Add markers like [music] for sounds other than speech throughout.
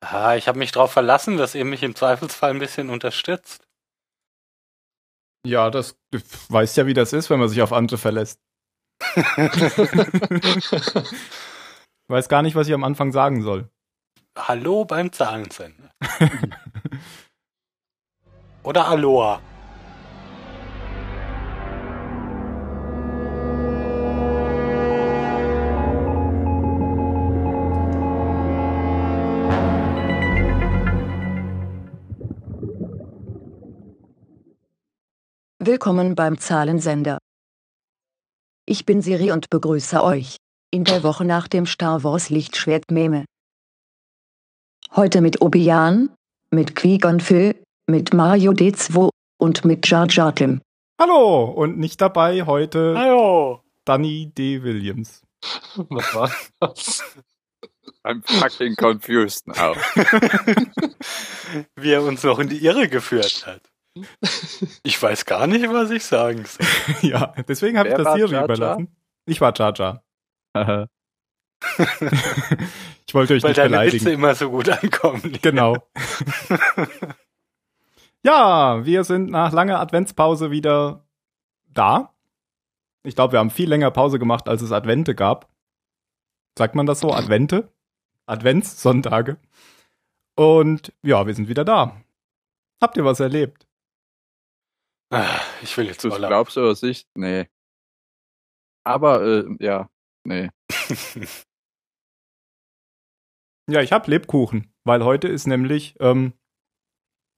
Ah, ich habe mich darauf verlassen, dass ihr mich im Zweifelsfall ein bisschen unterstützt. Ja, das du weißt ja, wie das ist, wenn man sich auf andere verlässt. [laughs] Weiß gar nicht, was ich am Anfang sagen soll. Hallo beim Zahlensender. [laughs] Oder Aloha. Willkommen beim Zahlensender. Ich bin Siri und begrüße euch in der Woche nach dem Star Wars Lichtschwert-Meme. Heute mit Obi-Wan, mit Qui-Gon Phil, mit Mario D2 und mit Jar Jar Tim. Hallo und nicht dabei heute Hallo. Danny D. Williams. [laughs] Was war das? I'm fucking confused now. [laughs] Wie er uns noch in die Irre geführt hat. Ich weiß gar nicht, was ich sagen soll. [laughs] ja, deswegen habe ich das Siri überlassen. Ich war Jar. [laughs] ich wollte euch Weil nicht deine beleidigen. Witze immer so gut ankommen. Genau. [laughs] ja, wir sind nach langer Adventspause wieder da. Ich glaube, wir haben viel länger Pause gemacht, als es Advente gab. Sagt man das so? Advente? Adventssonntage. Und ja, wir sind wieder da. Habt ihr was erlebt? Ah, Ich will jetzt Du Urlaub. glaubst oder nicht? Nee. Aber, äh, ja, nee. [laughs] Ja, ich hab Lebkuchen, weil heute ist nämlich, ähm,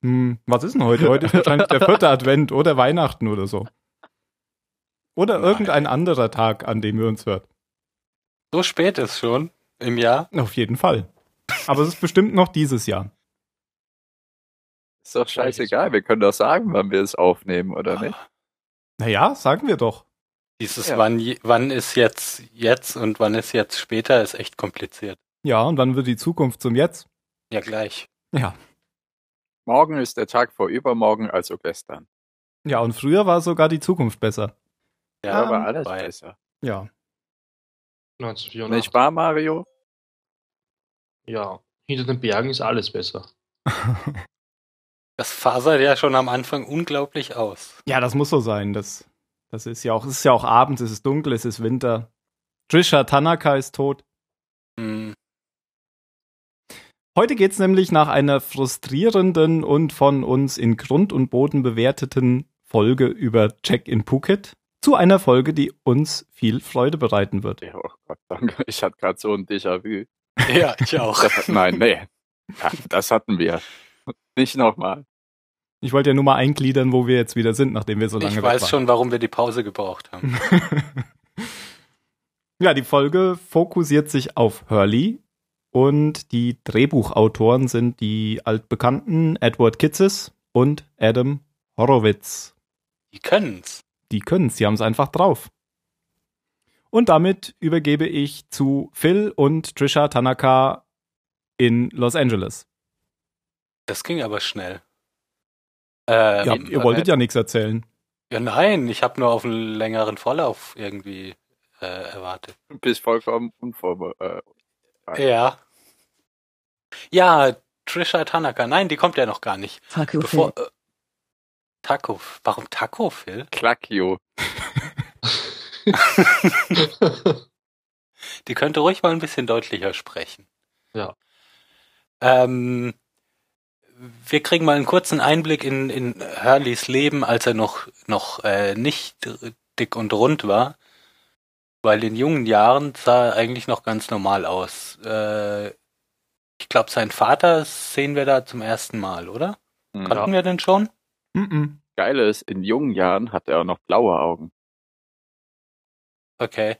hm, was ist denn heute? Heute ist wahrscheinlich der vierte [laughs] Advent oder Weihnachten oder so. Oder Nein. irgendein anderer Tag, an dem wir uns hört. So spät ist schon im Jahr. Auf jeden Fall. Aber es ist bestimmt noch dieses Jahr. Ist doch scheißegal, wir können doch sagen, wann wir es aufnehmen, oder nicht? Naja, sagen wir doch. Dieses Ja. wann, wann ist jetzt jetzt und wann ist jetzt später ist echt kompliziert. Ja, und wann wird die Zukunft zum Jetzt? Ja, gleich. Ja. Morgen ist der Tag vor übermorgen, also gestern. Ja, und früher war sogar die Zukunft besser. Ja, aber alles wobei- besser. Ja. 1984. Nicht wahr, Mario? Ja, hinter den Bergen ist alles besser. [laughs] Das fasert ja schon am Anfang unglaublich aus. Ja, das muss so sein. Das, das ist ja auch, es ist ja auch abends, es ist dunkel, es ist Winter. Trisha Tanaka ist tot. Hm. Heute geht's nämlich nach einer frustrierenden und von uns in Grund und Boden bewerteten Folge über Jack in Phuket zu einer Folge, die uns viel Freude bereiten wird. Ja, oh Gott, danke. Ich hatte gerade so ein Déjà-vu. Ja, ich auch. Das, nein, nee. Ja, das hatten wir. Nicht nochmal. Ich wollte ja nur mal eingliedern, wo wir jetzt wieder sind, nachdem wir so lange ich weiß schon, warum wir die Pause gebraucht haben. [laughs] ja, die Folge fokussiert sich auf Hurley und die Drehbuchautoren sind die altbekannten Edward Kitzes und Adam Horowitz. Die können's. Die können's, sie haben's einfach drauf. Und damit übergebe ich zu Phil und Trisha Tanaka in Los Angeles. Das ging aber schnell. Ähm, ja, ihr wolltet ja nichts erzählen. Ja, nein, ich habe nur auf einen längeren Vorlauf irgendwie äh, erwartet. Du bist vollkommen unvorbereitet. Äh, Ja. Ja, Trisha Tanaka. Nein, die kommt ja noch gar nicht. Fuck you, Bevor. Phil. Äh, Taco. Warum Taco, Phil? Klackio. [laughs] Die könnte ruhig mal ein bisschen deutlicher sprechen. Ja. Ähm, wir kriegen mal einen kurzen Einblick in, in Hurleys Leben, als er noch, noch äh, nicht dick und rund war. Weil in jungen Jahren sah er eigentlich noch ganz normal aus. Äh, ich glaube, sein Vater sehen wir da zum ersten Mal, oder? Hm. Kannten wir den schon? Mhm. Geile ist, in jungen Jahren hat er auch noch blaue Augen. Okay.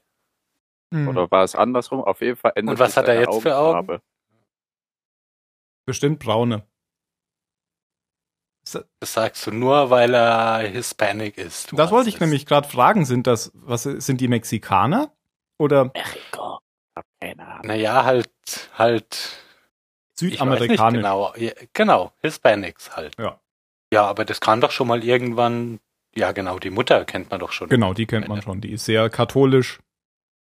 Mhm. Oder war es andersrum? Auf jeden Fall ändert Und was sich hat er jetzt für Augen? Augenfarbe. Bestimmt braune. Das sagst du nur, weil er Hispanic ist. Du Das wollte ich Rassist. nämlich gerade fragen. Sind das, was sind die Mexikaner? Oder Mexiko. Hab keine Ahnung. Naja, halt, halt Ich weiß nicht südamerikanisch? genau, Ja, genau, Hispanics halt. Ja. Ja, aber das kann doch schon mal irgendwann, ja genau, die Mutter kennt man doch schon. Genau, die kennt man schon. Die ist sehr katholisch.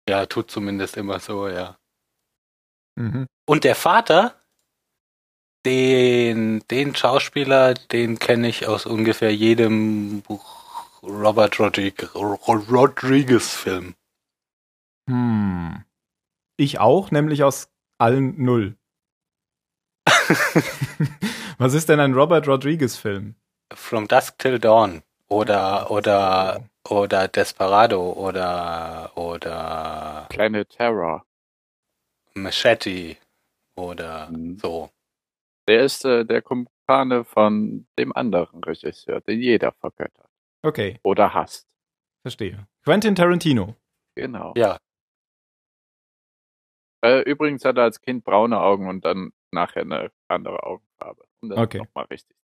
Ja, tut zumindest immer so, ja. Mhm. Und der Vater, Den, den Schauspieler, den kenne ich aus ungefähr jedem Robert Rodriguez, Rodriguez Film. Hm. Ich auch, nämlich aus allen null. [laughs] Was ist denn ein Robert Rodriguez Film? From Dusk Till Dawn oder oder oder Desperado oder oder Planet Terror. Machete oder Mhm. so. Der ist äh, der Kumpane von dem anderen Regisseur, den jeder vergöttert. Okay, Oder hasst. verstehe. Quentin Tarantino. Genau. Ja, Äh, übrigens hat er als Kind braune Augen und dann nachher eine andere Augenfarbe. Um das Okay. nochmal richtig zu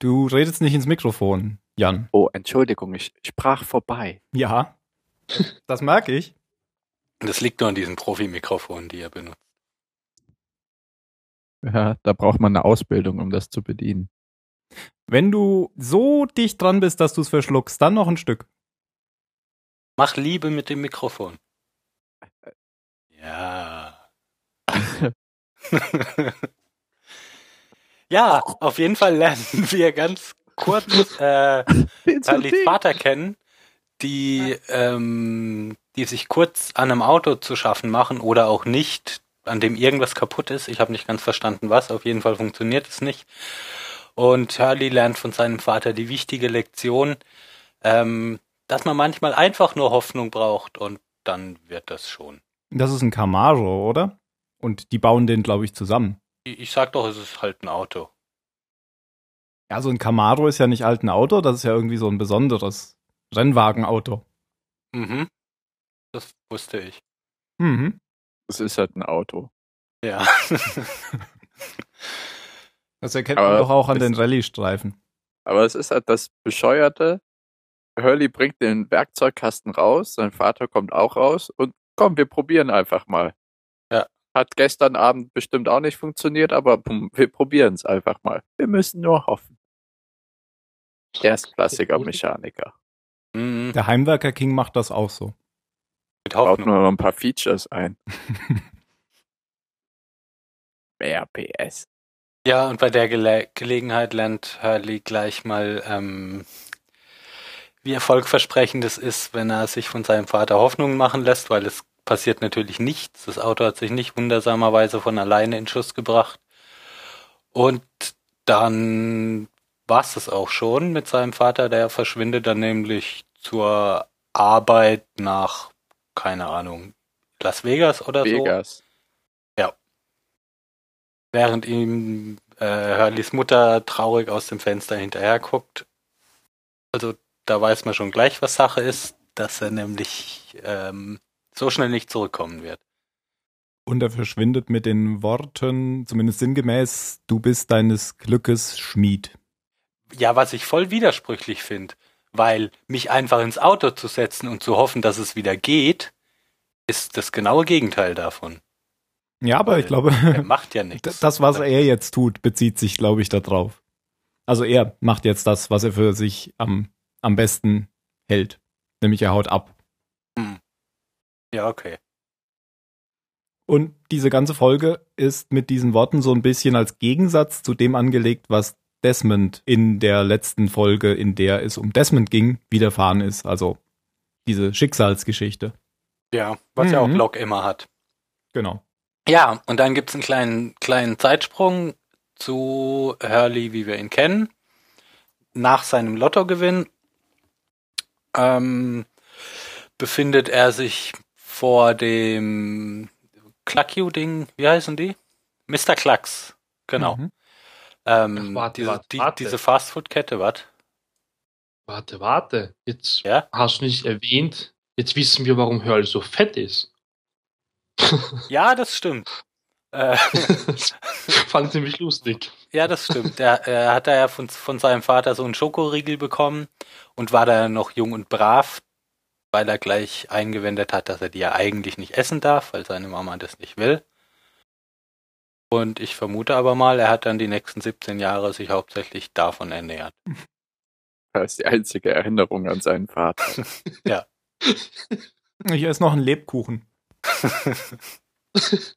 Du redest nicht ins Mikrofon, Jan. Oh, Entschuldigung, ich sprach vorbei. Ja. Das merke ich. das liegt nur an diesen Profi-Mikrofonen, die er benutzt. Ja, da braucht man eine Ausbildung, um das zu bedienen. Wenn du so dicht dran bist, dass du es verschluckst, dann noch ein Stück. Mach Liebe mit dem Mikrofon. Ja. [laughs] ja, auf jeden Fall lernen wir ganz kurz äh, Charlies Vater kennen, die, ähm, die sich kurz an einem Auto zu schaffen machen oder auch nicht, an dem irgendwas kaputt ist. Ich habe nicht ganz verstanden, was. Auf jeden Fall funktioniert es nicht. Und Hurley lernt von seinem Vater die wichtige Lektion, ähm, dass man manchmal einfach nur Hoffnung braucht und dann wird das schon. Das ist ein Camaro, oder? Und die bauen den, glaube ich, zusammen. Ich, sag doch, es ist halt ein Auto. Ja, so ein Camaro ist ja nicht halt ein Auto, das ist ja irgendwie so ein besonderes Rennwagenauto. Mhm. Das wusste ich. Mhm. Das ist halt ein Auto. Ja. [laughs] Das erkennt Aber man doch auch an es- den Rallye-Streifen. Aber es ist halt das Bescheuerte. Hurley bringt den Werkzeugkasten raus, sein Vater kommt auch raus und komm, wir probieren einfach mal. Ja. Hat gestern Abend bestimmt auch nicht funktioniert, aber pum, wir probieren es einfach mal. Wir müssen nur hoffen. Erstklassiger Mechaniker. Der Heimwerker King macht das auch so. Mit Baut nur noch ein paar Features ein. [laughs] Mehr PS. Ja, und bei der Gele Gelegenheit lernt Hurley gleich mal, ähm, wie erfolgversprechend es ist, wenn er sich von seinem Vater Hoffnungen machen lässt, weil es passiert natürlich nichts. Das Auto hat sich nicht wundersamerweise von alleine in Schuss gebracht. Und dann war's es auch schon mit seinem Vater, der verschwindet dann nämlich zur Arbeit nach, keine Ahnung, Las Vegas oder so. Vegas. während ihm äh, Hurleys Mutter traurig aus dem Fenster hinterher guckt. Also da weiß man schon gleich, was Sache ist, dass er nämlich ähm, so schnell nicht zurückkommen wird. Und er verschwindet mit den Worten, zumindest sinngemäß, du bist deines Glückes Schmied. Ja, was ich voll widersprüchlich finde, weil mich einfach ins Auto zu setzen und zu hoffen, dass es wieder geht, ist das genaue Gegenteil davon. Ja, aber ich glaube, Er macht ja [laughs] nichts. das, was er jetzt tut, bezieht sich, glaube ich, darauf. Also er macht jetzt das, was er für sich am, am besten hält. Nämlich er haut ab. Ja, okay. Und diese ganze Folge ist mit diesen Worten so ein bisschen als Gegensatz zu dem angelegt, was Desmond in der letzten Folge, in der es um Desmond ging, widerfahren ist. Also diese Schicksalsgeschichte. Ja, was ja auch Mhm. Locke immer hat. Genau. Ja, und dann gibt's einen kleinen, kleinen Zeitsprung zu Hurley, wie wir ihn kennen. Nach seinem Lottogewinn ähm, befindet er sich vor dem Cluck-You-Ding, wie heißen die? Mr. Clucks, genau. Mhm. Ähm, Ach, warte, diese, warte, die, warte. diese Fastfood-Kette, was? Warte, warte. Jetzt Ja? hast du nicht erwähnt. Jetzt wissen wir, warum Hurley so fett ist. [laughs] Ja, das stimmt. Äh, [laughs] Fand ich nämlich lustig. Ja, das stimmt. Er, er hat da ja von, von seinem Vater so einen Schokoriegel bekommen und war da noch jung und brav, weil er gleich eingewendet hat, dass er die ja eigentlich nicht essen darf, weil seine Mama das nicht will. Und ich vermute aber mal, er hat dann die nächsten 17 Jahre sich hauptsächlich davon ernährt. [laughs] Das ist die einzige Erinnerung an seinen Vater. [laughs] Hier ist noch ein Lebkuchen. [laughs]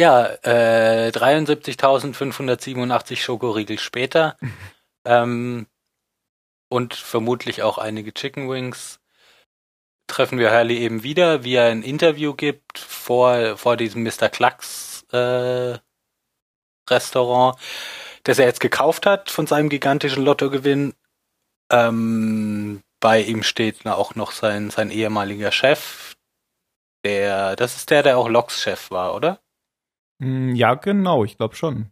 Ja, äh, 73.587 Schokoriegel später ähm, und vermutlich auch einige Chicken Wings treffen wir Hurley eben wieder, wie er ein Interview gibt vor, vor diesem Mr. Klacks äh, Restaurant, das er jetzt gekauft hat von seinem gigantischen Lottogewinn. Ähm, bei ihm steht auch noch sein, sein ehemaliger Chef, der, das ist der, der auch Loks Chef war, oder? Hm, Ja, genau, ich glaube schon.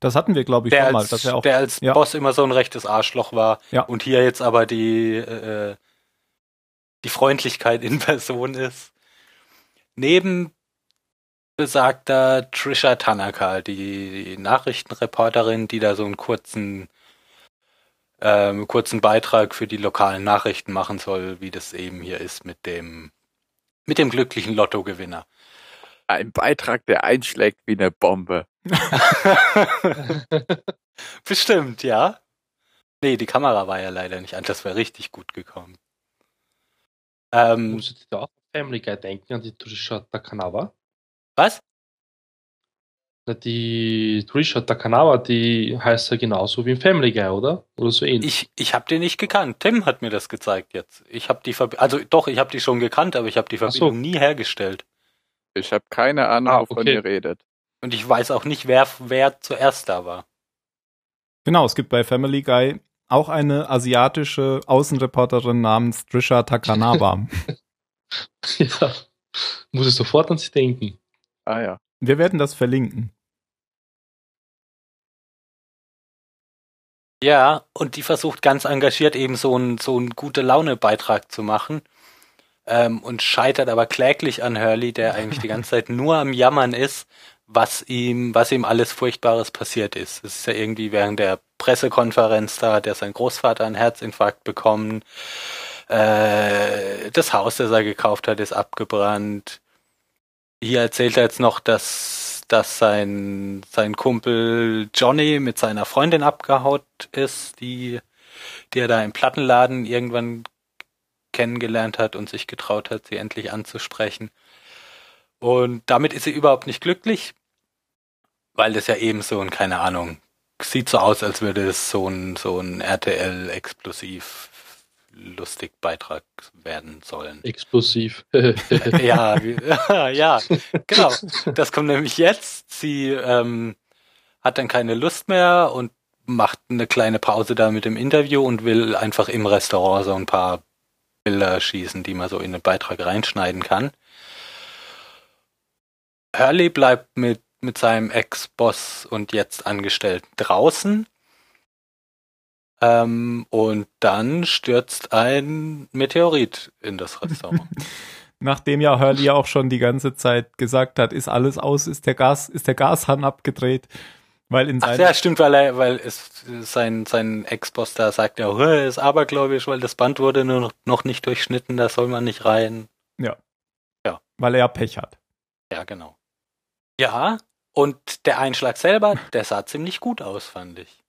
Das hatten wir, glaube ich, der schon mal. als, Dass er auch, der als ja. Boss immer so ein rechtes Arschloch war Ja. und hier jetzt aber die, äh, die Freundlichkeit in [laughs] Person ist. Neben besagter Trisha Tanaka, die, Nachrichtenreporterin, die da so einen kurzen, ähm, kurzen Beitrag für die lokalen Nachrichten machen soll, wie das eben hier ist mit dem, mit dem glücklichen Lottogewinner. Ein Beitrag, der einschlägt wie eine Bombe. [laughs] [laughs] Bestimmt, ja. Nee, die Kamera war ja leider nicht an. Das wäre richtig gut gekommen. Ähm, Musstet ihr da auch an Family Guy denken, an die Trisha Takanawa? Was? Na, Die Trisha Takanawa, die heißt ja genauso wie im Family Guy, oder? Oder so ähnlich. Ich, ich habe den nicht gekannt. Tim hat mir das gezeigt jetzt. Ich habe die Verbi also doch, ich habe die schon gekannt, aber ich habe die Ach so. Verbindung nie hergestellt. Ich habe keine Ahnung, Ah, wovon okay. ihr redet. Und ich weiß auch nicht, wer, wer zuerst da war. Genau, es gibt bei Family Guy auch eine asiatische Außenreporterin namens Trisha Takanawa. [laughs] ja. Muss ich sofort an sie denken. Ah ja. wir werden das verlinken. Ja, und die versucht ganz engagiert eben so einen so einen gute Laune Beitrag zu machen. Ähm, und scheitert aber kläglich an Hurley, der eigentlich die ganze Zeit nur am Jammern ist, was ihm, was ihm alles Furchtbares passiert ist. Es ist ja irgendwie während der Pressekonferenz da, hat er sein Großvater einen Herzinfarkt bekommen. Äh, das Haus, das er gekauft hat, ist abgebrannt. Hier erzählt er jetzt noch, dass, dass sein, sein Kumpel Johnny mit seiner Freundin abgehaut ist, die, die er da im Plattenladen irgendwann kennengelernt hat und sich getraut hat, sie endlich anzusprechen. Und damit ist sie überhaupt nicht glücklich, weil das ja eben so ein, keine Ahnung, sieht so aus, als würde es so ein, so ein RTL-explosiv lustig Beitrag werden sollen. Explosiv. [laughs] [laughs] ja, [laughs] ja, genau. Das kommt nämlich jetzt. Sie ähm, hat dann keine Lust mehr und macht eine kleine Pause da mit dem Interview und will einfach im Restaurant so ein paar Bilder schießen, die man so in den Beitrag reinschneiden kann. Hurley bleibt mit, mit seinem Ex-Boss und jetzt Angestellten draußen. Ähm, und dann stürzt ein Meteorit in das Restaurant. [laughs] Nachdem ja Hurley ja auch schon die ganze Zeit gesagt hat, ist alles aus, ist der Gas, ist der Gashahn abgedreht, weil in Ach seinem ja, stimmt, weil er, weil es sein, sein Ex-Boss da sagt ja, er ist abergläubisch, weil das Band wurde nur noch, noch nicht durchschnitten, da soll man nicht rein. weil er ja Pech hat. Ja, genau. Ja, und der Einschlag selber, der sah ziemlich gut aus, fand ich.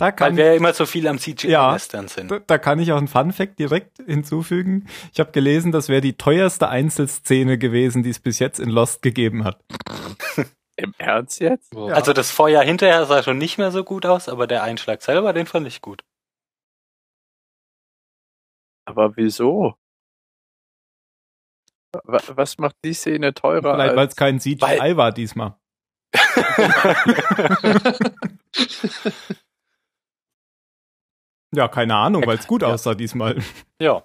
Da Weil kann, wir ja immer so viel am CGI-Western sind. da, da kann ich auch einen Fun-Fact direkt hinzufügen. Ich habe gelesen, das wäre die teuerste Einzelszene gewesen, die es bis jetzt in Lost gegeben hat. [laughs] Im Ernst jetzt? Wow. Also das Feuer hinterher sah schon nicht mehr so gut aus, aber der Einschlag selber, den fand ich gut. Aber wieso? Wa- Was macht die Szene teurer Vielleicht, weil es als... kein CGI Weil- war diesmal. [laughs] [laughs] Ja, keine Ahnung, weil es gut Ja. aussah diesmal. ja.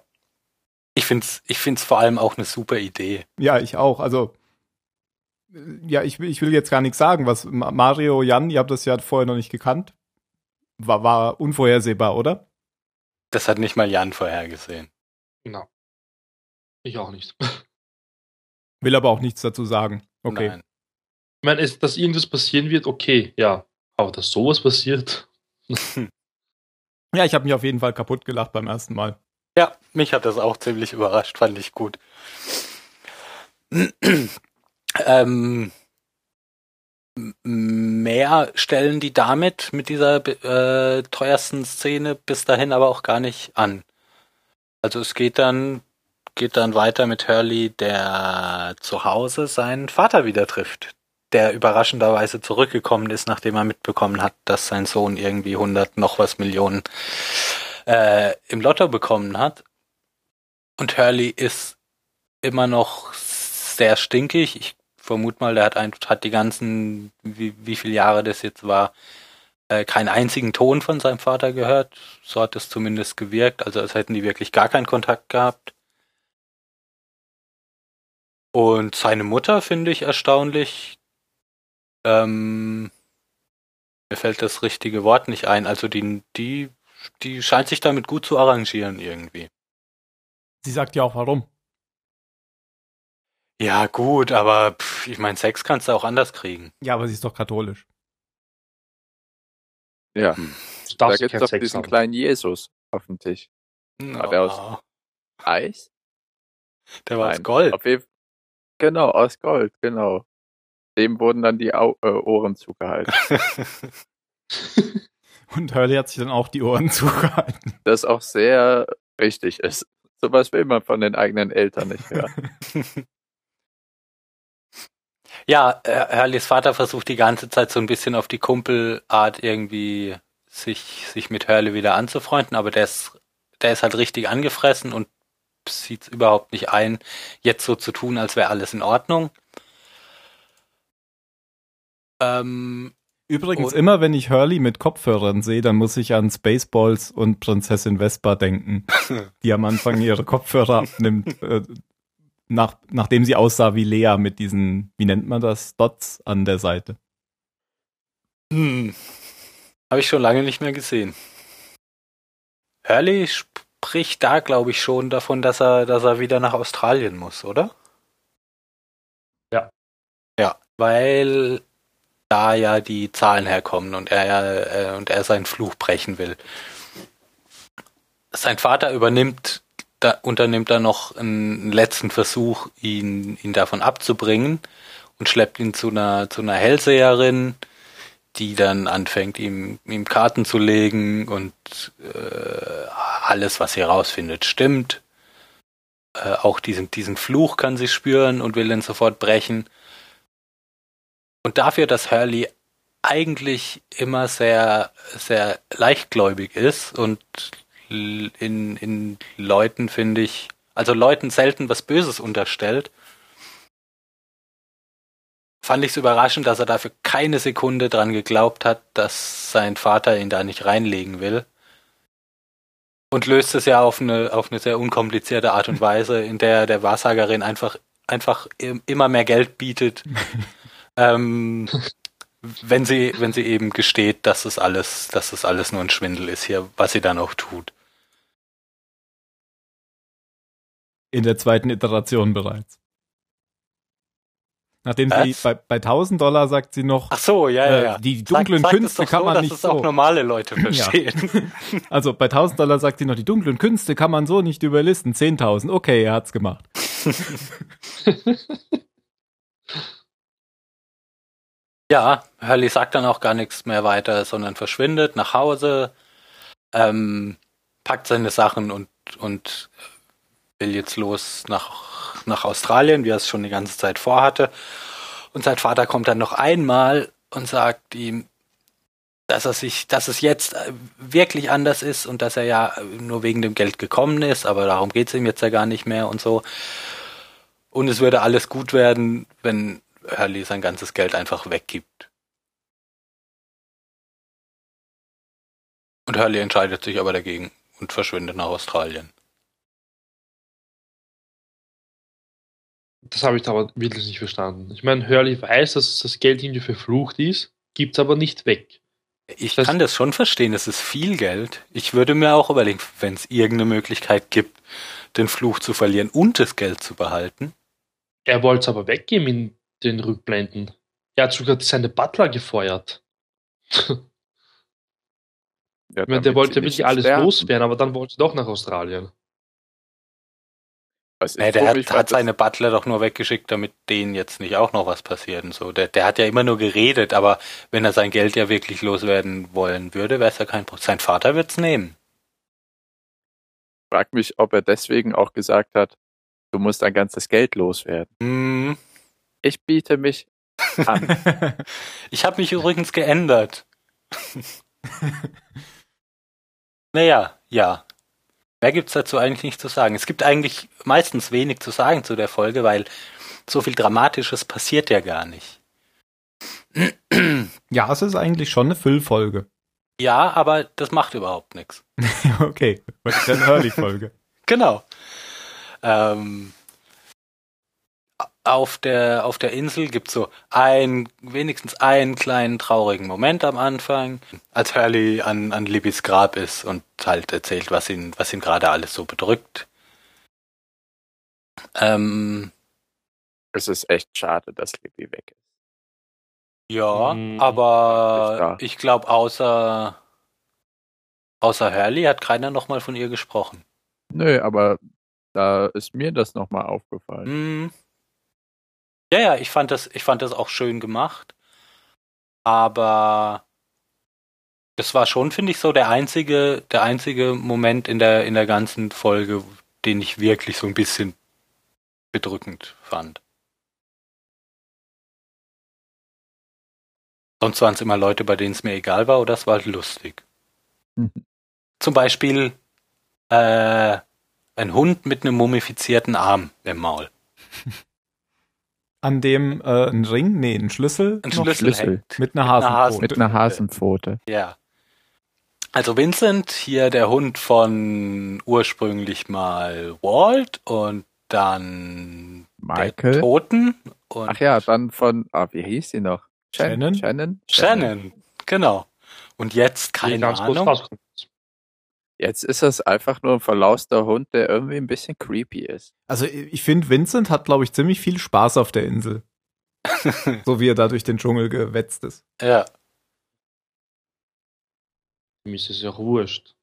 Ich find's, ich find's vor allem auch eine super Idee. Ja, ich auch. Also, ja, ich, will- ich will jetzt gar nichts sagen. Was Ma- Mario, Jan, ihr habt das ja vorher noch nicht gekannt. War, war unvorhersehbar, oder? Das hat nicht mal Jan vorhergesehen. Genau. Ich auch nicht. [laughs] Will aber auch nichts dazu sagen. Okay. Nein. Ich meine, es, dass irgendwas passieren wird, okay, ja. Aber dass sowas passiert, [laughs] Ja, ich habe mich auf jeden Fall kaputt gelacht beim ersten Mal. Ja, mich hat das auch ziemlich überrascht, fand ich gut. [clears throat] ähm, mehr stellen die damit mit dieser äh, teuersten Szene bis dahin aber auch gar nicht an. Also es geht dann geht dann weiter mit Hurley, der zu Hause seinen Vater wieder trifft, der überraschenderweise zurückgekommen ist, nachdem er mitbekommen hat, dass sein Sohn irgendwie 100 noch was Millionen äh, im Lotto bekommen hat. Und Hurley ist immer noch sehr stinkig. Ich vermute mal, der hat, ein, hat die ganzen, wie, wie viele Jahre das jetzt war, äh, keinen einzigen Ton von seinem Vater gehört. So hat es zumindest gewirkt. Also als hätten die wirklich gar keinen Kontakt gehabt. Und seine Mutter finde ich erstaunlich. Ähm, mir fällt das richtige Wort nicht ein. Also die, die, die scheint sich damit gut zu arrangieren irgendwie. Sie sagt ja auch warum. Ja, gut, aber pff, ich meine, Sex kannst du auch anders kriegen. Ja, aber sie ist doch katholisch. Ja, Du da gibt's keinen doch Sex diesen haben. kleinen Jesus auf dem Tisch. War der aus Eis? der war aus Nein, Gold. Auf jeden genau, aus Gold, genau. Dem wurden dann die Au äh, Ohren zugehalten. [laughs] Und Hurley hat sich dann auch die Ohren zugehalten. das auch sehr richtig ist. Sowas will man von den eigenen Eltern nicht hören. [laughs] Ja, äh, Hurleys Vater versucht die ganze Zeit so ein bisschen auf die Kumpelart irgendwie sich, sich mit Hurley wieder anzufreunden, aber der ist, der ist halt richtig angefressen und sieht überhaupt nicht ein, jetzt so zu tun, als wäre alles in Ordnung. Ähm, Übrigens, Und- immer wenn ich Hurley mit Kopfhörern sehe, dann muss ich an Spaceballs und Prinzessin Vespa denken, [laughs] die am Anfang ihre Kopfhörer abnimmt, äh, nach, nachdem sie aussah wie Lea mit diesen, wie nennt man das, Dots an der Seite. hm, habe ich schon lange nicht mehr gesehen. Hurley spricht da, glaube ich, schon davon, dass er, dass er wieder nach Australien muss, oder? Ja. Ja, weil da ja die Zahlen herkommen und er äh, und er seinen Fluch brechen will. Sein Vater übernimmt, da, unternimmt dann noch einen, letzten Versuch, ihn, ihn davon abzubringen und schleppt ihn zu einer, zu einer Hellseherin, die dann anfängt, ihm, ihm Karten zu legen und äh, alles, was sie herausfindet, stimmt. Äh, auch diesen, diesen Fluch kann sie spüren und will ihn sofort brechen. Und dafür, dass Hurley eigentlich immer sehr, sehr leichtgläubig ist und in, in Leuten, finde ich, also Leuten selten was Böses unterstellt, fand ich es überraschend, dass er dafür keine Sekunde dran geglaubt hat, dass sein Vater ihn da nicht reinlegen will. Und löst es ja auf eine, auf eine sehr unkomplizierte Art und [laughs] Weise, in der der Wahrsagerin einfach, einfach im- immer mehr Geld bietet, [laughs] ähm, wenn sie, wenn sie eben gesteht, dass es alles, dass es alles nur ein Schwindel ist hier, was sie dann auch tut. In der zweiten Iteration bereits. Nachdem sie bei, bei 1000 Dollar sagt sie noch, Ach so, ja, ja, Äh, ja. die dunklen sag, sag Künste kann so, man nicht so. auch normale Leute [laughs] Ja. verstehen. [laughs] [laughs] also bei 1000 Dollar sagt sie noch, die dunklen Künste kann man so nicht überlisten. 10.000, okay, er hat's gemacht. Ja, Hurley sagt dann auch gar nichts mehr weiter, sondern verschwindet nach Hause, ähm, packt seine Sachen und, und will jetzt los nach, nach Australien, wie er es schon die ganze Zeit vorhatte. Und sein Vater kommt dann noch einmal und sagt ihm, dass er sich, dass es jetzt äh, wirklich anders ist und dass er ja nur wegen dem Geld gekommen ist, aber darum geht's ihm jetzt ja gar nicht mehr und so. Und es würde alles gut werden, wenn Hurley sein ganzes Geld einfach weggibt. Und Hurley entscheidet sich aber dagegen und verschwindet nach Australien. Das habe ich aber wirklich nicht verstanden. Ich meine, Hurley weiß, dass das Geld irgendwie verflucht ist, gibt es aber nicht weg. Ich Das- kann das schon verstehen, es ist viel Geld. Ich würde mir auch überlegen, wenn es irgendeine Möglichkeit gibt, den Fluch zu verlieren und das Geld zu behalten. Er wollte es aber weggeben in den Rückblenden. Er hat sogar seine Butler gefeuert. Ja, Ich meine, der wollte wirklich alles sterben. loswerden, aber dann wollte er doch nach Australien. Nee, der hat, hat seine Butler doch nur weggeschickt, damit denen jetzt nicht auch noch was passiert und so. Der, der hat ja immer nur geredet, aber wenn er sein Geld ja wirklich loswerden wollen würde, wäre es ja kein Problem. Sein Vater wird's nehmen. frag mich, ob er deswegen auch gesagt hat, Du musst dein ganzes Geld loswerden. Hm, Ich biete mich an. [laughs] ich habe mich übrigens geändert. [laughs] naja, ja. Mehr gibt's dazu eigentlich nicht zu sagen. Es gibt eigentlich meistens wenig zu sagen zu der Folge, weil so viel Dramatisches passiert ja gar nicht. [clears throat] ja, es ist eigentlich schon eine Füllfolge. Ja, aber das macht überhaupt nichts. [laughs] okay, das ist ja eine Hurley-Folge. Genau. Ähm, auf der, auf der Insel gibt's so ein, wenigstens einen kleinen traurigen Moment am Anfang, als Hurley an, an Libbys Grab ist und halt erzählt, was ihn, was ihn gerade alles so bedrückt. Ähm, es ist echt schade, dass Libby weg ist. ja, Mhm. aber ich glaube, außer, außer Hurley hat keiner nochmal von ihr gesprochen. Nö, aber da ist mir das nochmal aufgefallen. Hm. Ja, ja, ich fand das, ich fand das auch schön gemacht. Aber das war schon, finde ich, so der einzige, der einzige Moment in der, in der ganzen Folge, den ich wirklich so ein bisschen bedrückend fand. Sonst waren es immer Leute, bei denen es mir egal war, oder es war halt lustig. Mhm. Zum Beispiel äh, ein Hund mit einem mumifizierten Arm im Maul. [laughs] An dem äh, ein Ring, nee, ein Schlüssel, Ein Schlüssel, Schlüssel. hängt. mit einer Hasenpfote. Hasen- Mit einer Hasenpfote. Ja. Also Vincent, hier der Hund von ursprünglich mal Walt und dann der Michael. Toten und Ach ja, dann von, ah, wie hieß sie noch? Shannon? Shannon? Shannon. Genau. Und jetzt keine Ahnung. Jetzt ist das einfach nur ein verlauster Hund, der irgendwie ein bisschen creepy ist. Also ich finde, Vincent hat, glaube ich, ziemlich viel Spaß auf der Insel. [laughs] so wie er da durch den Dschungel gewetzt ist. Ja. Ihm ist es ja wurscht.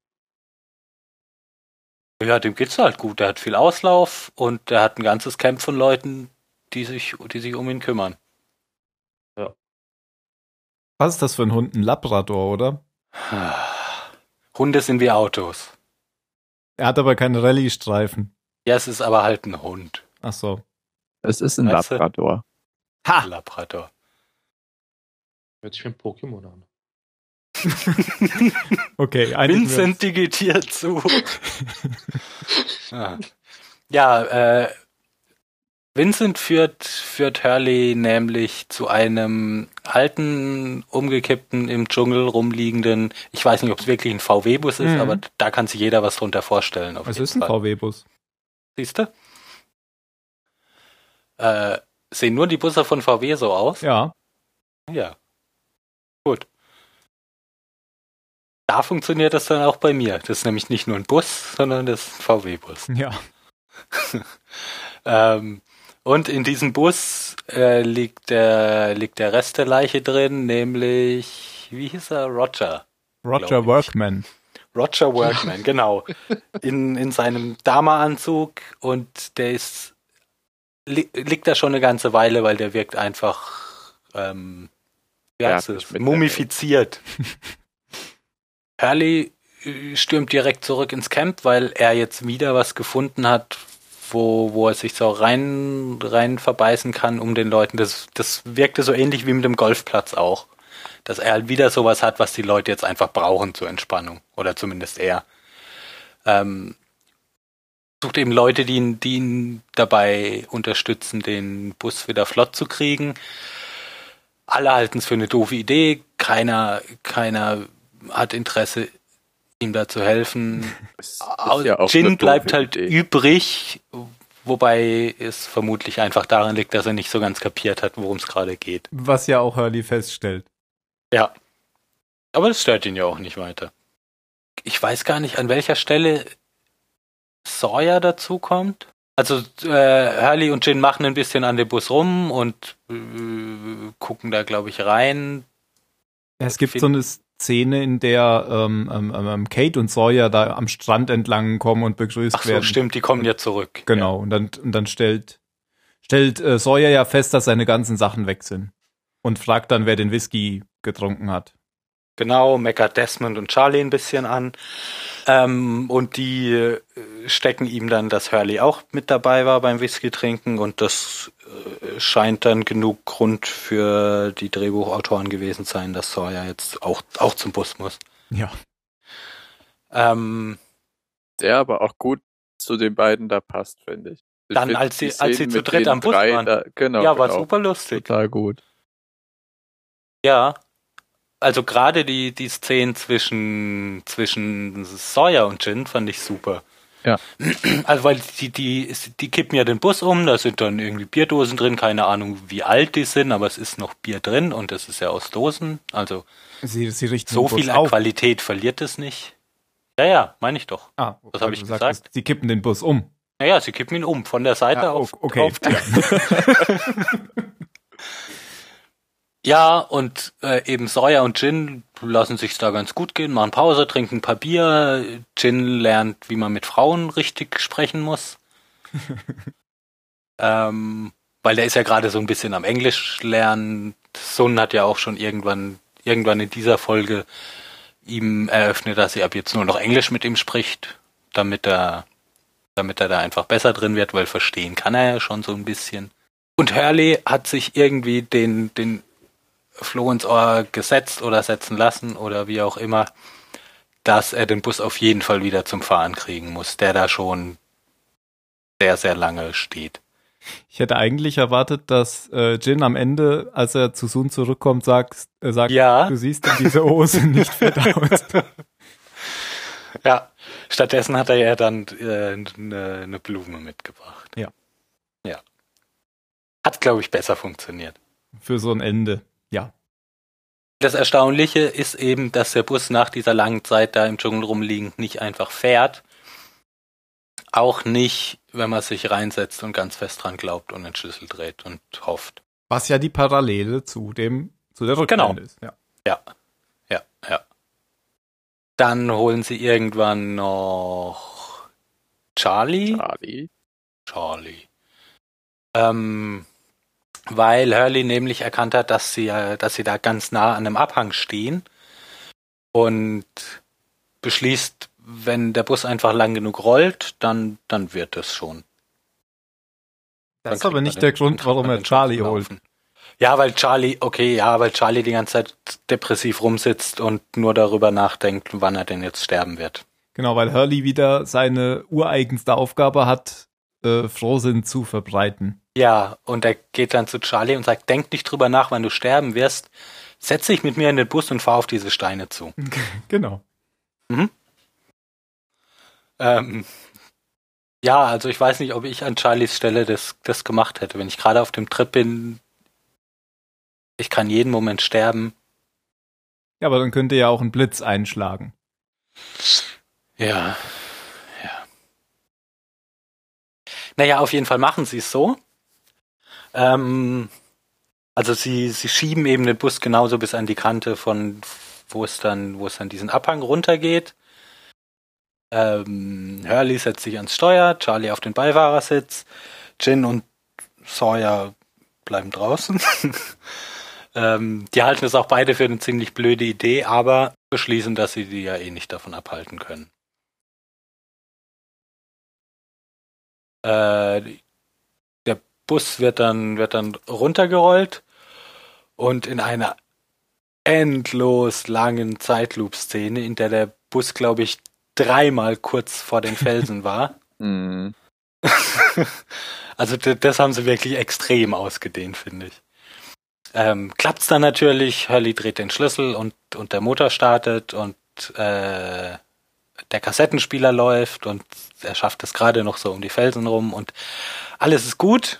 Ja, dem geht's halt gut. Der hat viel Auslauf und der hat ein ganzes Camp von Leuten, die sich, die sich um ihn kümmern. Was ist das für ein Hund? Ein Labrador, oder? [sighs] Hunde sind wie Autos. Er hat aber keine Rallye-Streifen. Ja, es ist aber halt ein Hund. Ach so. Es ist ein Weißt du? Labrador. Ha! Labrador. Hört sich wie ein Pokémon an. [laughs] Okay, wir Vincent digitiert zu. [laughs] Ah. ja, äh, Vincent führt, führt Hurley nämlich zu einem alten, umgekippten, im Dschungel rumliegenden, ich weiß nicht, ob es wirklich ein VW-Bus ist, Mhm. aber da kann sich jeder was drunter vorstellen. Es ist ein. VW-Bus. Siehst du? Äh, sehen nur die Busse von VW so aus? Ja. Ja. Gut. Da funktioniert das dann auch bei mir. Das ist nämlich nicht nur ein Bus, sondern das ist ein VW-Bus. Ja. [laughs] Ähm, und in diesem Bus äh, liegt, der, liegt der Rest der Leiche drin, nämlich, wie hieß er? Roger. Roger. Workman. Roger Workman, [laughs] genau. In, in seinem Dama-Anzug und der ist, li liegt da schon eine ganze Weile, weil der wirkt einfach, ähm, wie heißt Fertig es? Mumifiziert. [laughs] Hurley äh, stürmt direkt zurück ins Camp, weil er jetzt wieder was gefunden hat, wo, wo er sich so rein, rein verbeißen kann, um den Leuten. Das, das wirkte so ähnlich wie mit dem Golfplatz auch. Dass er halt wieder sowas hat, was die Leute jetzt einfach brauchen zur Entspannung. Oder zumindest er. Ähm, sucht eben Leute, die ihn, die ihn dabei unterstützen, den Bus wieder flott zu kriegen. Alle halten es für eine doofe Idee. Keiner, keiner hat Interesse, ihm da zu helfen. [laughs] Ja auch Jin bleibt halt Idee. übrig, wobei es vermutlich einfach daran liegt, dass er nicht so ganz kapiert hat, worum es gerade geht. Was ja auch Hurley feststellt. Ja. Aber das stört ihn ja auch nicht weiter. Ich weiß gar nicht, an welcher Stelle Sawyer dazukommt. Also äh, Hurley und Jin machen ein bisschen an dem Bus rum und äh, gucken da, glaube ich, rein. Es gibt so eine Szene, in der ähm, ähm, ähm, Kate und Sawyer da am Strand entlang kommen und begrüßt Ach so, werden. stimmt, die kommen ja zurück. Genau. Und dann, und dann stellt, stellt äh, Sawyer ja fest, dass seine ganzen Sachen weg sind. Und fragt dann, wer den Whisky getrunken hat. Genau, meckert Desmond und Charlie ein bisschen an. Ähm, und die, äh, stecken ihm dann, dass Hurley auch mit dabei war beim Whisky trinken und das äh, scheint dann genug Grund für die Drehbuchautoren gewesen sein, dass Sawyer jetzt auch, auch zum Bus muss. Ja. Ähm, Der aber auch gut zu den beiden da passt, finde ich. ich Dann, find als sie- als sie zu dritt am Bus waren. Da, genau, ja, war genau. super lustig. Total gut. Ja. Also gerade die, die Szenen zwischen, zwischen Sawyer und Jin fand ich super. Ja. [clears throat] Also weil die, die, die kippen ja den Bus um, da sind dann irgendwie Bierdosen drin, keine Ahnung wie alt die sind, aber es ist noch Bier drin und es ist ja aus Dosen. Also Sie, sie richten so viel an auf. Qualität verliert es nicht. Ja, ja, meine ich doch. Ah, Was hab weil ich gesagt? sagtest, Sie kippen den Bus um. Naja, sie kippen ihn um, von der Seite Ja, auf, okay. auf die [laughs] [laughs] Ja, und äh, eben Sawyer und Jin lassen sich da ganz gut gehen, machen Pause, trinken ein paar Bier. Jin lernt, wie man mit Frauen richtig sprechen muss. [laughs] ähm, weil der ist ja gerade so ein bisschen am Englisch lernen. Sun hat ja auch schon irgendwann, irgendwann in dieser Folge ihm eröffnet, dass sie ab jetzt nur noch Englisch mit ihm spricht, damit er, damit er da einfach besser drin wird, weil verstehen kann er ja schon so ein bisschen. Und Hurley hat sich irgendwie den, den Floh ins Ohr gesetzt oder setzen lassen oder wie auch immer, dass er den Bus auf jeden Fall wieder zum Fahren kriegen muss, der da schon sehr, sehr lange steht. Ich hätte eigentlich erwartet, dass äh, Jin am Ende, als er zu Sun zurückkommt, sagt, äh, sagt Ja. du siehst in diese Hose nicht aus. [laughs] Ja, stattdessen hat er ja dann äh, eine, eine Blume mitgebracht. Ja. Ja. Hat, glaube ich, besser funktioniert. Für so ein Ende. Das Erstaunliche ist eben, dass der Bus nach dieser langen Zeit da im Dschungel rumliegend nicht einfach fährt. Auch nicht, wenn man sich reinsetzt und ganz fest dran glaubt und den Schlüssel dreht und hofft. Was ja die Parallele zu dem, zu der Genau. Rückblende ist. Ja. Ja, ja, ja. Dann holen sie irgendwann noch Charlie. Charlie. Charlie. Ähm, weil Hurley nämlich erkannt hat, dass sie, äh, dass sie da ganz nah an einem Abhang stehen und beschließt, wenn der Bus einfach lang genug rollt, dann, dann wird es schon. Das ist aber nicht der Grund, warum er Charlie holt. Ja, weil Charlie, okay, ja, weil Charlie die ganze Zeit depressiv rumsitzt und nur darüber nachdenkt, wann er denn jetzt sterben wird. Genau, weil Hurley wieder seine ureigenste Aufgabe hat, äh, Frohsinn zu verbreiten. Ja, und er geht dann zu Charlie und sagt, denk nicht drüber nach, wann du sterben wirst. Setz dich mit mir in den Bus und fahr auf diese Steine zu. [laughs] Genau. Ähm, ja, also ich weiß nicht, ob ich an Charlies Stelle das, das gemacht hätte. Wenn ich gerade auf dem Trip bin, ich kann jeden Moment sterben. Ja, aber dann könnte ja auch ein Blitz einschlagen. Ja. Naja, auf jeden Fall machen sie es so. Ähm, also sie, sie schieben eben den Bus genauso bis an die Kante von, wo es dann, wo es dann diesen Abhang runtergeht. Ähm, Hurley setzt sich ans Steuer, Charlie auf den Beifahrersitz, Jin und Sawyer bleiben draußen. [laughs] ähm, die halten es auch beide für eine ziemlich blöde Idee, aber beschließen, dass sie die ja eh nicht davon abhalten können. Äh, der Bus wird dann, wird dann runtergerollt und in einer endlos langen Zeitloop-Szene, in der der Bus, glaube ich, dreimal kurz vor den Felsen [laughs] war. Mhm. [laughs] Also das haben sie wirklich extrem ausgedehnt, finde ich. Ähm, klappt's dann natürlich, Hurley dreht den Schlüssel und, und der Motor startet und äh, der Kassettenspieler läuft und er schafft es gerade noch so um die Felsen rum und alles ist gut.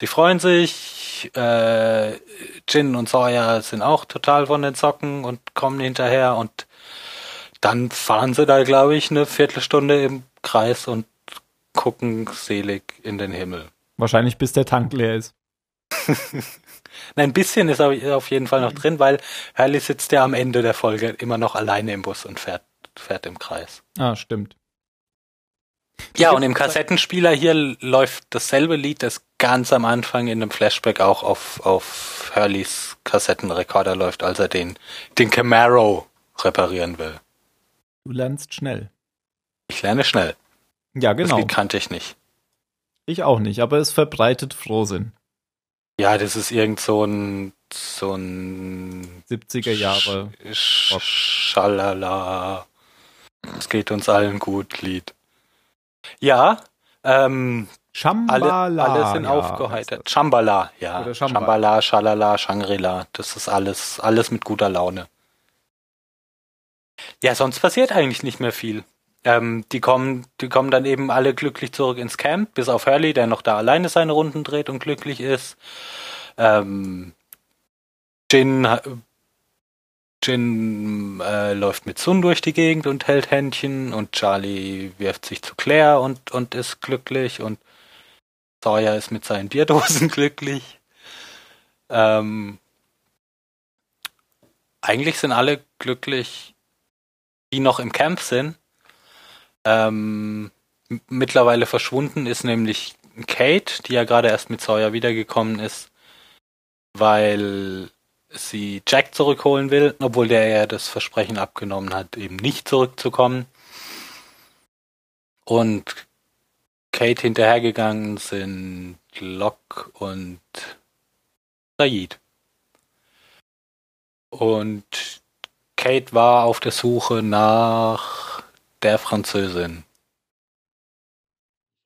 Sie freuen sich. Äh, Jin und Sawyer sind auch total von den Socken und kommen hinterher und dann fahren sie da, glaube ich, eine Viertelstunde im Kreis und gucken selig in den Himmel. Wahrscheinlich bis der Tank leer ist. [laughs] Nein, ein bisschen ist auf- auf jeden Fall noch drin, weil Hurley sitzt ja am Ende der Folge immer noch alleine im Bus und fährt, fährt im Kreis. Ah, stimmt. Ja, und im Kassettenspieler hier läuft dasselbe Lied, das ganz am Anfang in einem Flashback auch auf, auf Hurleys Kassettenrekorder läuft, als er den, den Camaro reparieren will. Du lernst schnell. Ich lerne schnell. Ja, Das genau. Lied kannte ich nicht. Ich auch nicht, aber es verbreitet Frohsinn. Ja, das ist irgend so ein so ein 70er Jahre. Sch Schalala. Es geht uns allen gut, Lied. Ja, ähm, alle, Shambhala. alle sind ja, aufgeheitert. Shambhala, ja. Oder Shambhala. Shambhala, Schalala, Shangri-La. Das ist alles, alles mit guter Laune. Ja, sonst passiert eigentlich nicht mehr viel. Ähm, die kommen, die kommen dann eben alle glücklich zurück ins Camp, bis auf Hurley, der noch da alleine seine Runden dreht und glücklich ist. Ähm, Jin, Jin äh, läuft mit Sun durch die Gegend und hält Händchen und Charlie wirft sich zu Claire und, und ist glücklich und Sawyer ist mit seinen Bierdosen [laughs] glücklich. Ähm, eigentlich sind alle glücklich, die noch im Camp sind. Ähm, mittlerweile verschwunden ist nämlich Kate, die ja gerade erst mit Sawyer wiedergekommen ist, weil sie Jack zurückholen will, obwohl der ja das Versprechen abgenommen hat, eben nicht zurückzukommen. Und Kate hinterhergegangen sind Locke und Said. Und Kate war auf der Suche nach der Französin.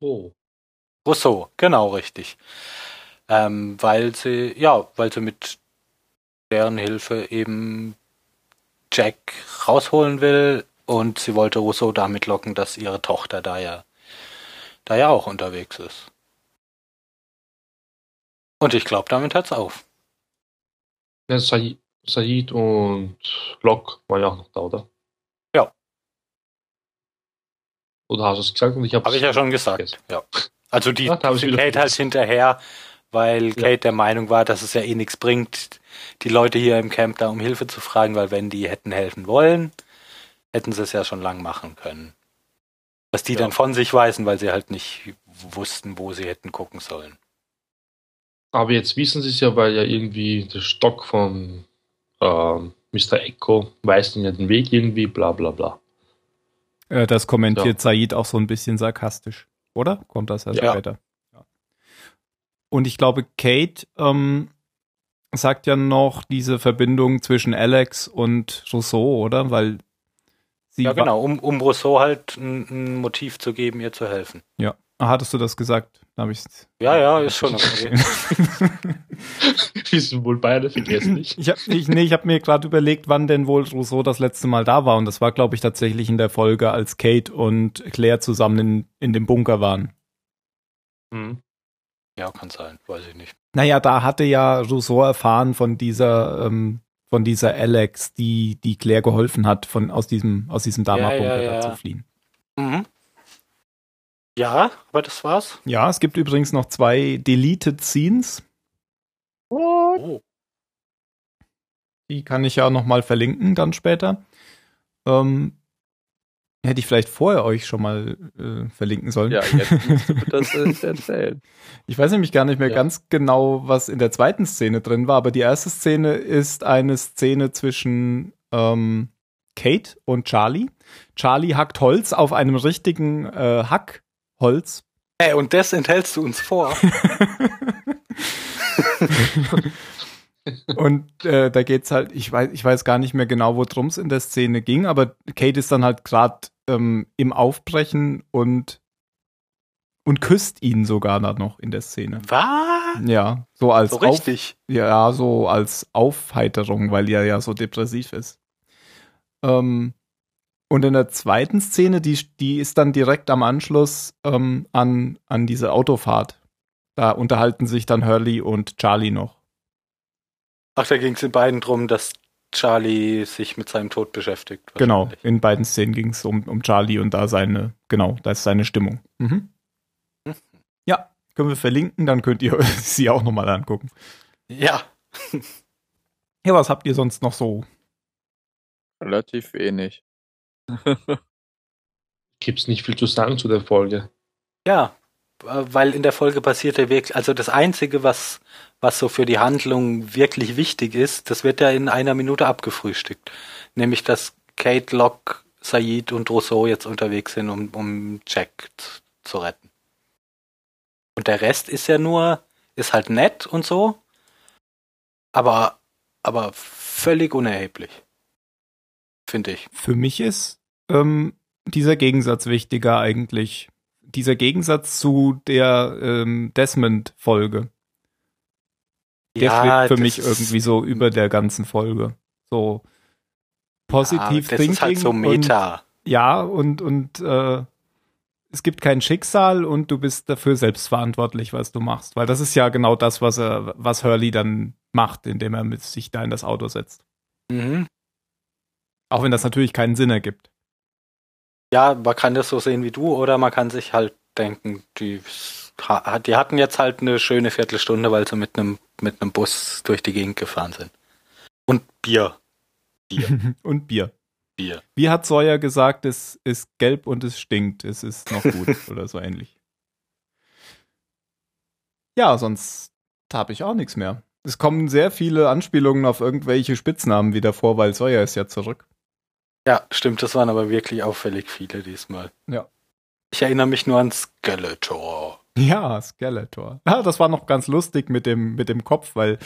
Oh. Rousseau, genau richtig. Ähm, weil sie, ja, weil sie mit deren Hilfe eben Jack rausholen will und sie wollte Rousseau damit locken, dass ihre Tochter da ja, da ja auch unterwegs ist. Und ich glaube, damit hört's auf. Ja, Said, Said und Locke waren ja auch noch da, oder? Ja. Oder hast du es gesagt und ich habe Habe ich ja schon gesagt. Ja. Also die Ja, hab Kate halt hinterher, weil Ja. Kate der Meinung war, dass es ja eh nichts bringt, die Leute hier im Camp da um Hilfe zu fragen, weil wenn die hätten helfen wollen, hätten sie es ja schon lang machen können. Was die Ja. dann von sich weisen, weil sie halt nicht wussten, wo sie hätten gucken sollen. Aber jetzt wissen sie es ja, weil ja irgendwie der Stock von ähm, Mr. Echo weist ihnen ja den Weg irgendwie, bla bla bla. Äh, das kommentiert Said auch so ein bisschen sarkastisch, oder? Kommt das erst Ja. später? Und ich glaube, Kate ähm, sagt ja noch diese Verbindung zwischen Alex und Rousseau, oder? Weil sie Ja, genau, um, um Rousseau halt ein, ein Motiv zu geben, ihr zu helfen. Ja. Ah, hattest du das gesagt? Da habe ich Ja, ja, ist schon [laughs] okay. [laughs] Wir sind wohl beide vergesslich. Ich habe ich, nee, ich hab mir gerade überlegt, wann denn wohl Rousseau das letzte Mal da war. Und das war, glaube ich, tatsächlich in der Folge, als Kate und Claire zusammen in, in dem Bunker waren. Mhm. Ja, kann sein, weiß ich nicht. Naja, da hatte ja Rousseau erfahren von dieser, ähm, von dieser Alex, die, die Claire geholfen hat, von, aus diesem, aus diesem Dama-Bunker ja, ja. da zu fliehen. Mhm. Ja, aber das war's. Ja, es gibt übrigens noch zwei Deleted Scenes. Oh. Die kann ich ja nochmal verlinken dann später. Ähm, hätte ich vielleicht vorher euch schon mal äh, verlinken sollen. Ja, jetzt musst du das äh, erzählen. [laughs] Ich weiß nämlich gar nicht mehr Ja. ganz genau, was in der zweiten Szene drin war, aber die erste Szene ist eine Szene zwischen ähm, Kate und Charlie. Charlie hackt Holz auf einem richtigen äh, Hackholz. Hey, und das enthältst du uns vor. [laughs] Und äh, da geht's halt, ich weiß, ich weiß gar nicht mehr genau, worum es in der Szene ging, aber Kate ist dann halt gerade ähm, im Aufbrechen und und küsst ihn sogar dann noch in der Szene. Was? Ja, so als So Auf, richtig. Ja, so als Aufheiterung, weil er ja so depressiv ist. Ähm, und in der zweiten Szene, die, die ist dann direkt am Anschluss ähm, an, an diese Autofahrt. Da unterhalten sich dann Hurley und Charlie noch. Ach, da ging es den beiden drum, dass Charlie sich mit seinem Tod beschäftigt. Genau, in beiden Szenen ging es um, um Charlie und da seine, genau, da ist seine Stimmung. Mhm. Mhm. Ja, können wir verlinken, dann könnt ihr [laughs] sie auch nochmal angucken. Ja. [laughs] Ja, was habt ihr sonst noch so? Relativ wenig. Gibt's nicht viel zu sagen zu der Folge. Ja, weil in der Folge passierte wirklich, also das Einzige, was, was so für die Handlung wirklich wichtig ist, das wird ja in einer Minute abgefrühstückt. Nämlich, dass Kate Locke Said und Rousseau jetzt unterwegs sind, um, um Jack zu retten. Und der Rest ist ja nur, ist halt nett und so, aber, aber völlig unerheblich. Finde ich. Für mich ist ähm, dieser Gegensatz wichtiger eigentlich. Dieser Gegensatz zu der ähm, Desmond-Folge. Der schwebt für mich irgendwie so über der ganzen Folge. So positiv ja, das ist halt so und Meta. ja und und äh, es gibt kein Schicksal und du bist dafür selbst verantwortlich, was du machst, weil das ist ja genau das, was er, was Hurley dann macht, indem er mit sich da in das Auto setzt. Mhm. Auch wenn das natürlich keinen Sinn ergibt. Ja, man kann das so sehen wie du, oder man kann sich halt denken, die, die hatten jetzt halt eine schöne Viertelstunde, weil sie mit einem mit einem Bus durch die Gegend gefahren sind. Und Bier. Bier. [laughs] und Bier. Bier. Wie hat Sawyer gesagt, es ist gelb und es stinkt, es ist noch gut [laughs] oder so ähnlich. Ja, sonst habe ich auch nichts mehr. Es kommen sehr viele Anspielungen auf irgendwelche Spitznamen wieder vor, weil Sawyer ist ja zurück. Ja, stimmt, das waren aber wirklich auffällig viele diesmal. Ja. Ich erinnere mich nur an Skeletor. Ja, Skeletor. Ja, das war noch ganz lustig mit dem, mit dem Kopf, weil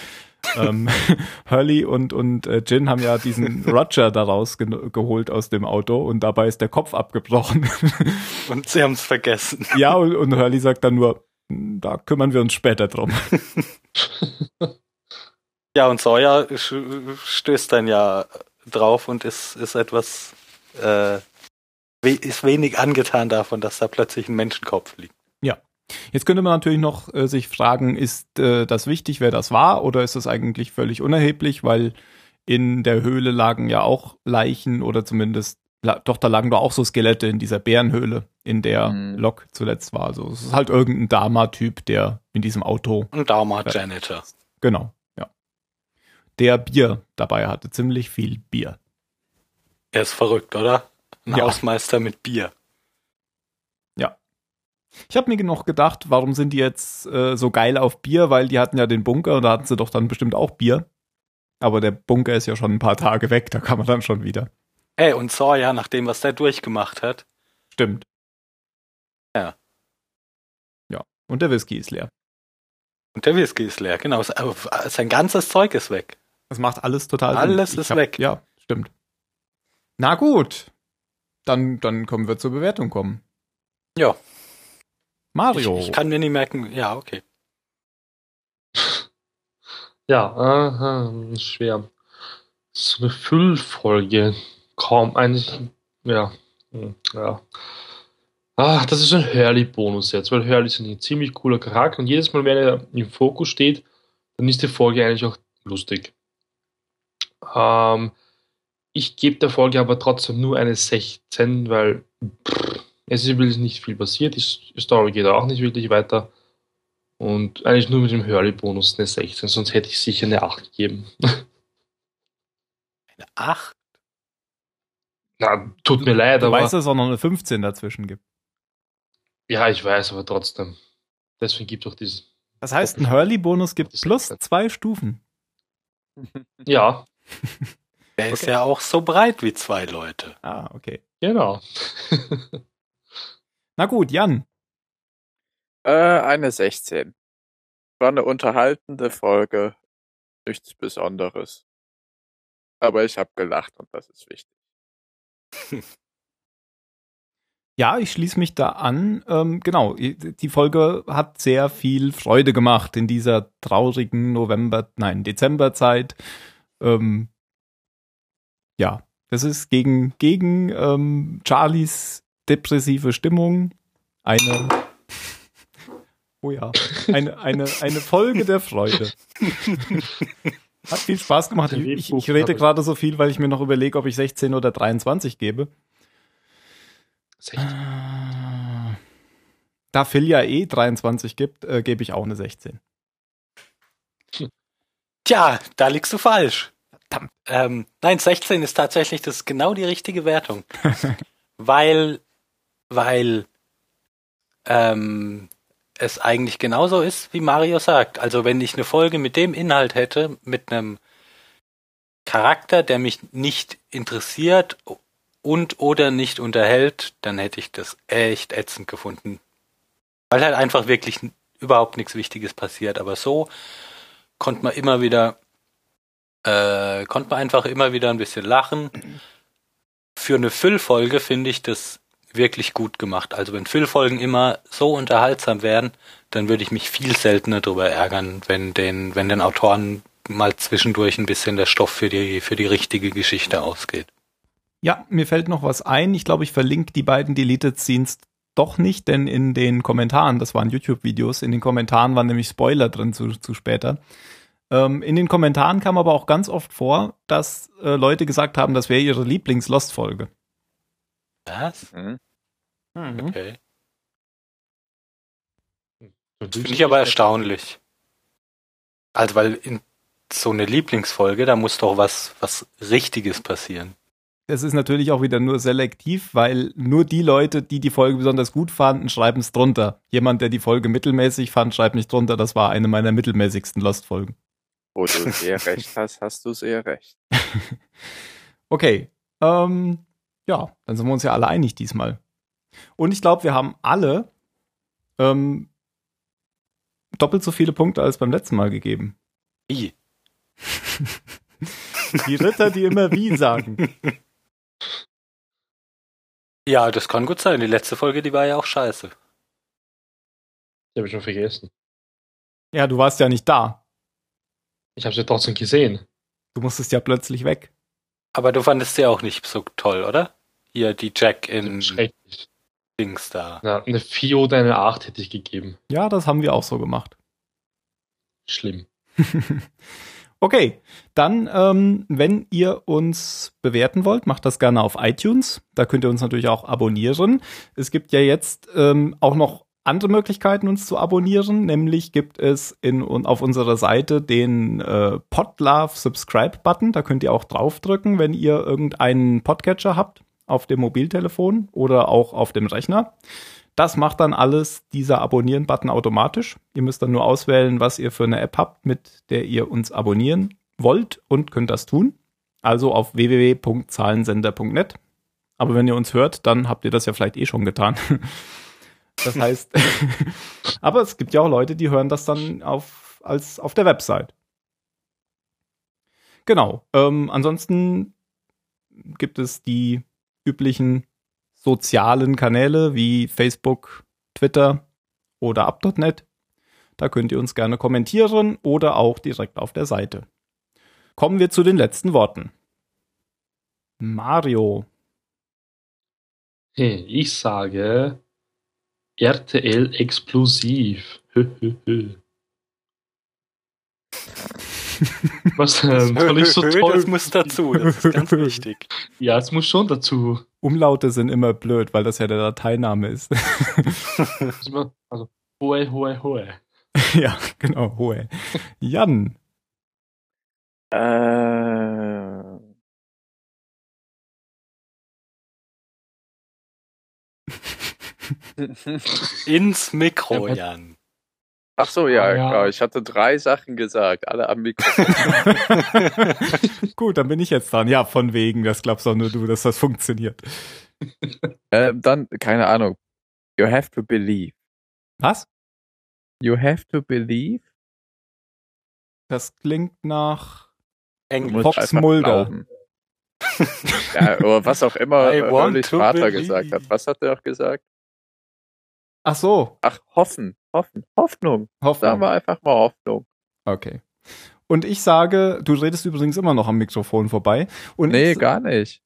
ähm, [laughs] Hurley und, und äh, Jin haben ja diesen Roger daraus ge geholt aus dem Auto und dabei ist der Kopf abgebrochen. [laughs] Und sie haben es vergessen. ja, und, und Hurley sagt dann nur, "Hm, da kümmern wir uns später drum. [laughs] Ja, und Sawyer stößt dann ja drauf und ist, ist etwas, äh, we ist wenig angetan davon, dass da plötzlich ein Menschenkopf liegt. Jetzt könnte man natürlich noch äh, sich fragen, ist äh, das wichtig, wer das war, oder ist das eigentlich völlig unerheblich, weil in der Höhle lagen ja auch Leichen oder zumindest, doch, da lagen doch auch so Skelette in dieser Bärenhöhle, in der Mhm. Lok zuletzt war. Also es ist halt irgendein Dama-Typ, der in diesem Auto, Und Dharma Ja. Janitor. genau, ja, der Bier dabei hatte, ziemlich viel Bier. Er ist verrückt, oder? Ein Ja. Hausmeister mit Bier. Ich habe mir noch gedacht, warum sind die jetzt äh, so geil auf Bier, weil die hatten ja den Bunker und da hatten sie doch dann bestimmt auch Bier. Aber der Bunker ist ja schon ein paar Tage weg, da kann man dann schon wieder. Ey, und Sawyer, nach dem, was der durchgemacht hat, Stimmt. Ja. Ja. Und der Whisky ist leer. und der Whisky ist leer, genau. Sein ganzes Zeug ist weg. Das macht alles total Alles Sinn. Ich ist weg. Ja, stimmt. Na gut. Dann, dann können wir zur Bewertung kommen. Ja. Ich, Mario. ich kann mir nicht merken, ja, okay. Ja, aha, schwer. So eine Füllfolge. Kaum eigentlich, ja, hm, ja. Ah, das ist ein Hurley-Bonus jetzt, weil Hurley ist ein ziemlich cooler Charakter und jedes Mal, wenn er im Fokus steht, dann ist die Folge eigentlich auch lustig. Ähm, ich gebe der Folge aber trotzdem nur eine 16, weil pff, es ist wirklich nicht viel passiert. Die Story geht auch nicht wirklich weiter. Und eigentlich nur mit dem Hurley-Bonus eine 16, sonst hätte ich sicher eine 8 gegeben. [laughs] Eine 8? Na, tut mir leid, du aber. weißt, dass es auch noch eine 15 dazwischen gibt. Ja, ich weiß, aber trotzdem. Deswegen gibt doch dieses. Das heißt, ein Hurley-Bonus gibt plus okay. zwei Stufen. Ja, [laughs] Der ist Okay. ja auch so breit wie zwei Leute. Ah, okay. genau. [laughs] Na gut, Jan. Äh, eine 16. War eine unterhaltende Folge. Nichts Besonderes. Aber ich habe gelacht und das ist wichtig. [laughs] Ja, ich schließe mich da an. Ähm, genau, die Folge hat sehr viel Freude gemacht in dieser traurigen November, nein, Dezemberzeit. Ähm, ja, das ist gegen, gegen ähm, Charlies depressive Stimmung eine, oh ja, eine, eine, eine Folge der Freude. Hat viel Spaß gemacht. Ich, ich, rede gerade so viel, weil ich mir noch überlege, ob ich 16 oder 23 gebe. 16. Ah. Da Phil ja eh 23 gibt, äh, gebe ich auch eine 16. Tja, da liegst du falsch. Verdammt. Ähm, nein, 16 ist tatsächlich das genau die richtige Wertung. [laughs] weil, weil ähm, es eigentlich genauso ist, wie Mario sagt. Also wenn ich eine Folge mit dem Inhalt hätte, mit einem Charakter, der mich nicht interessiert und oder nicht unterhält, dann hätte ich das echt ätzend gefunden. Weil halt einfach wirklich überhaupt nichts Wichtiges passiert. Aber so konnte man immer wieder, äh, konnte man einfach immer wieder ein bisschen lachen. Für eine Füllfolge finde ich das wirklich gut gemacht. Also wenn Füllfolgen immer so unterhaltsam wären, dann würde ich mich viel seltener darüber ärgern, wenn den, wenn den Autoren mal zwischendurch ein bisschen der Stoff für die, für die richtige Geschichte ausgeht. Ja, mir fällt noch was ein. Ich glaube, ich verlinke die beiden Deleted Scenes doch nicht, denn in den Kommentaren, das waren YouTube-Videos, in den Kommentaren waren nämlich Spoiler drin zu, zu später. Ähm, in den Kommentaren kam aber auch ganz oft vor, dass äh, Leute gesagt haben, das wäre ihre Lieblings-Lost-Folge. Was? Hm? Okay. Finde Finde ich aber erstaunlich. Also, weil in so eine Lieblingsfolge, da muss doch was, was Richtiges passieren. Es ist natürlich auch wieder nur selektiv, weil nur die Leute, die die Folge besonders gut fanden, schreiben es drunter. Jemand, der die Folge mittelmäßig fand, schreibt nicht drunter, das war eine meiner mittelmäßigsten Lost-Folgen. Wo du [laughs] sehr recht hast, hast du sehr recht. [laughs] Okay, ähm, ja, dann sind wir uns ja alle einig diesmal. Und ich glaube, wir haben alle ähm, doppelt so viele Punkte als beim letzten Mal gegeben. Wie? [laughs] Die Ritter, die immer wie sagen. Ja, das kann gut sein. Die letzte Folge, die war ja auch scheiße. Die habe ich schon vergessen. Ja, du warst ja nicht da. Ich habe sie trotzdem gesehen. Du musstest ja plötzlich weg. Aber du fandest sie auch nicht so toll, oder? Hier, die Jack in Schrecklich. Dings da. Ja, eine 4 oder eine 8 hätte ich gegeben. Ja, das haben wir auch so gemacht. Schlimm. [laughs] Okay, dann, ähm, wenn ihr uns bewerten wollt, macht das gerne auf iTunes. Da könnt ihr uns natürlich auch abonnieren. Es gibt ja jetzt ähm, auch noch andere Möglichkeiten, uns zu abonnieren. Nämlich gibt es in, auf unserer Seite den äh, Podlove Subscribe Button. Da könnt ihr auch draufdrücken, wenn ihr irgendeinen Podcatcher habt auf dem Mobiltelefon oder auch auf dem Rechner. Das macht dann alles dieser Abonnieren-Button automatisch. Ihr müsst dann nur auswählen, was ihr für eine App habt, mit der ihr uns abonnieren wollt und könnt das tun. Also auf www.zahlensender.net. Aber wenn ihr uns hört, dann habt ihr das ja vielleicht eh schon getan. [laughs] Das heißt, [laughs] aber es gibt ja auch Leute, die hören das dann auf, als auf der Website. Genau. Ähm, ansonsten gibt es die üblichen sozialen Kanäle wie Facebook, Twitter oder up.net. Da könnt ihr uns gerne kommentieren oder auch direkt auf der Seite. Kommen wir zu den letzten Worten. Mario. Ich sage RTL explosiv. [laughs] Was ähm, soll ich so toll? Das muss dazu, das ist ganz [laughs] wichtig. Ja, es muss schon dazu. Umlaute sind immer blöd, weil das ja der Dateiname ist. [laughs] Also, hohe, hohe, hohe. ja, genau, hohe. Jan. Äh, [laughs] Ins Mikro, Ja, Jan. Ach so, ja, ja. klar. Ich hatte drei Sachen gesagt, alle am Mikrofon. [laughs] Gut, dann bin ich jetzt dran. Ja, von wegen, das glaubst auch nur du, dass das funktioniert. ähm, dann, keine Ahnung. You have to believe. Was? You have to believe? Das klingt nach Fox Mulder. [laughs] ja, oder was auch immer äh, to Vater believe. gesagt hat. Was hat er auch gesagt? Ach so, Ach, hoffen, hoffen, Hoffnung. Sagen Hoffnung. wir einfach mal Hoffnung. Okay. Und ich sage, du redest übrigens immer noch am Mikrofon vorbei. Und Nee, ich, gar nicht.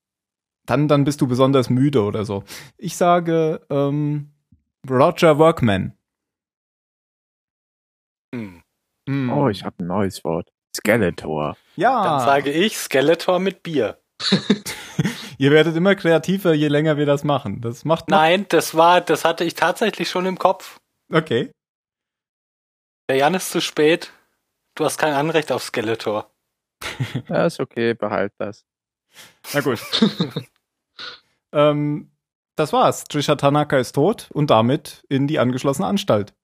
dann, dann bist du besonders müde oder so. Ich sage ähm, Roger Workman. Hm. Hm. Oh, ich habe ein neues Wort. Skeletor. ja, Dann sage ich Skeletor mit Bier. [laughs] ihr werdet immer kreativer, je länger wir das machen. Das macht Nein, das war, das hatte ich tatsächlich schon im Kopf. Okay. Der Jan ist zu spät. Du hast kein Anrecht auf Skeletor. [laughs] Ja, ist okay, behalt das. Na gut. [laughs] ähm, das war's. Trisha Tanaka ist tot und damit in die angeschlossene Anstalt.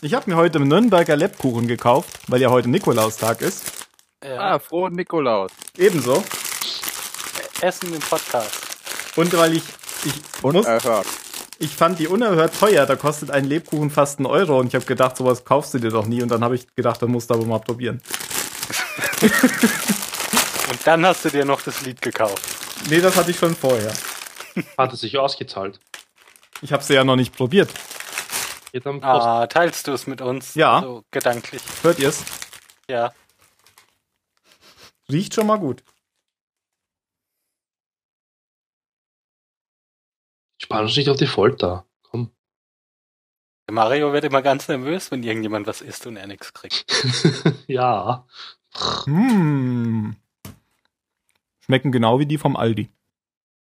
Ich habe mir heute einen Nürnberger Lebkuchen gekauft, weil ja heute Nikolaustag ist. Ja. Ah, frohen Nikolaus. Ebenso. Essen im Podcast. Und weil ich, ich, muss, Unerhört. ich fand die unerhört teuer, da kostet ein Lebkuchen fast einen Euro und ich habe gedacht, sowas kaufst du dir doch nie und dann habe ich gedacht, dann musst du aber mal probieren. [laughs] Und dann hast du dir noch das Lied gekauft. Nee, das hatte ich schon vorher. Hat es sich ausgezahlt. Ich habe sie ja noch nicht probiert. Geht am Post. Ah, teilst du es mit uns? Ja. So gedanklich. Hört ihr's? Ja. Riecht schon mal gut. Spann uns nicht auf die Folter. Komm. Der Mario wird immer ganz nervös, wenn irgendjemand was isst und er nichts kriegt. [laughs] ja. Hm. Schmecken genau wie die vom Aldi.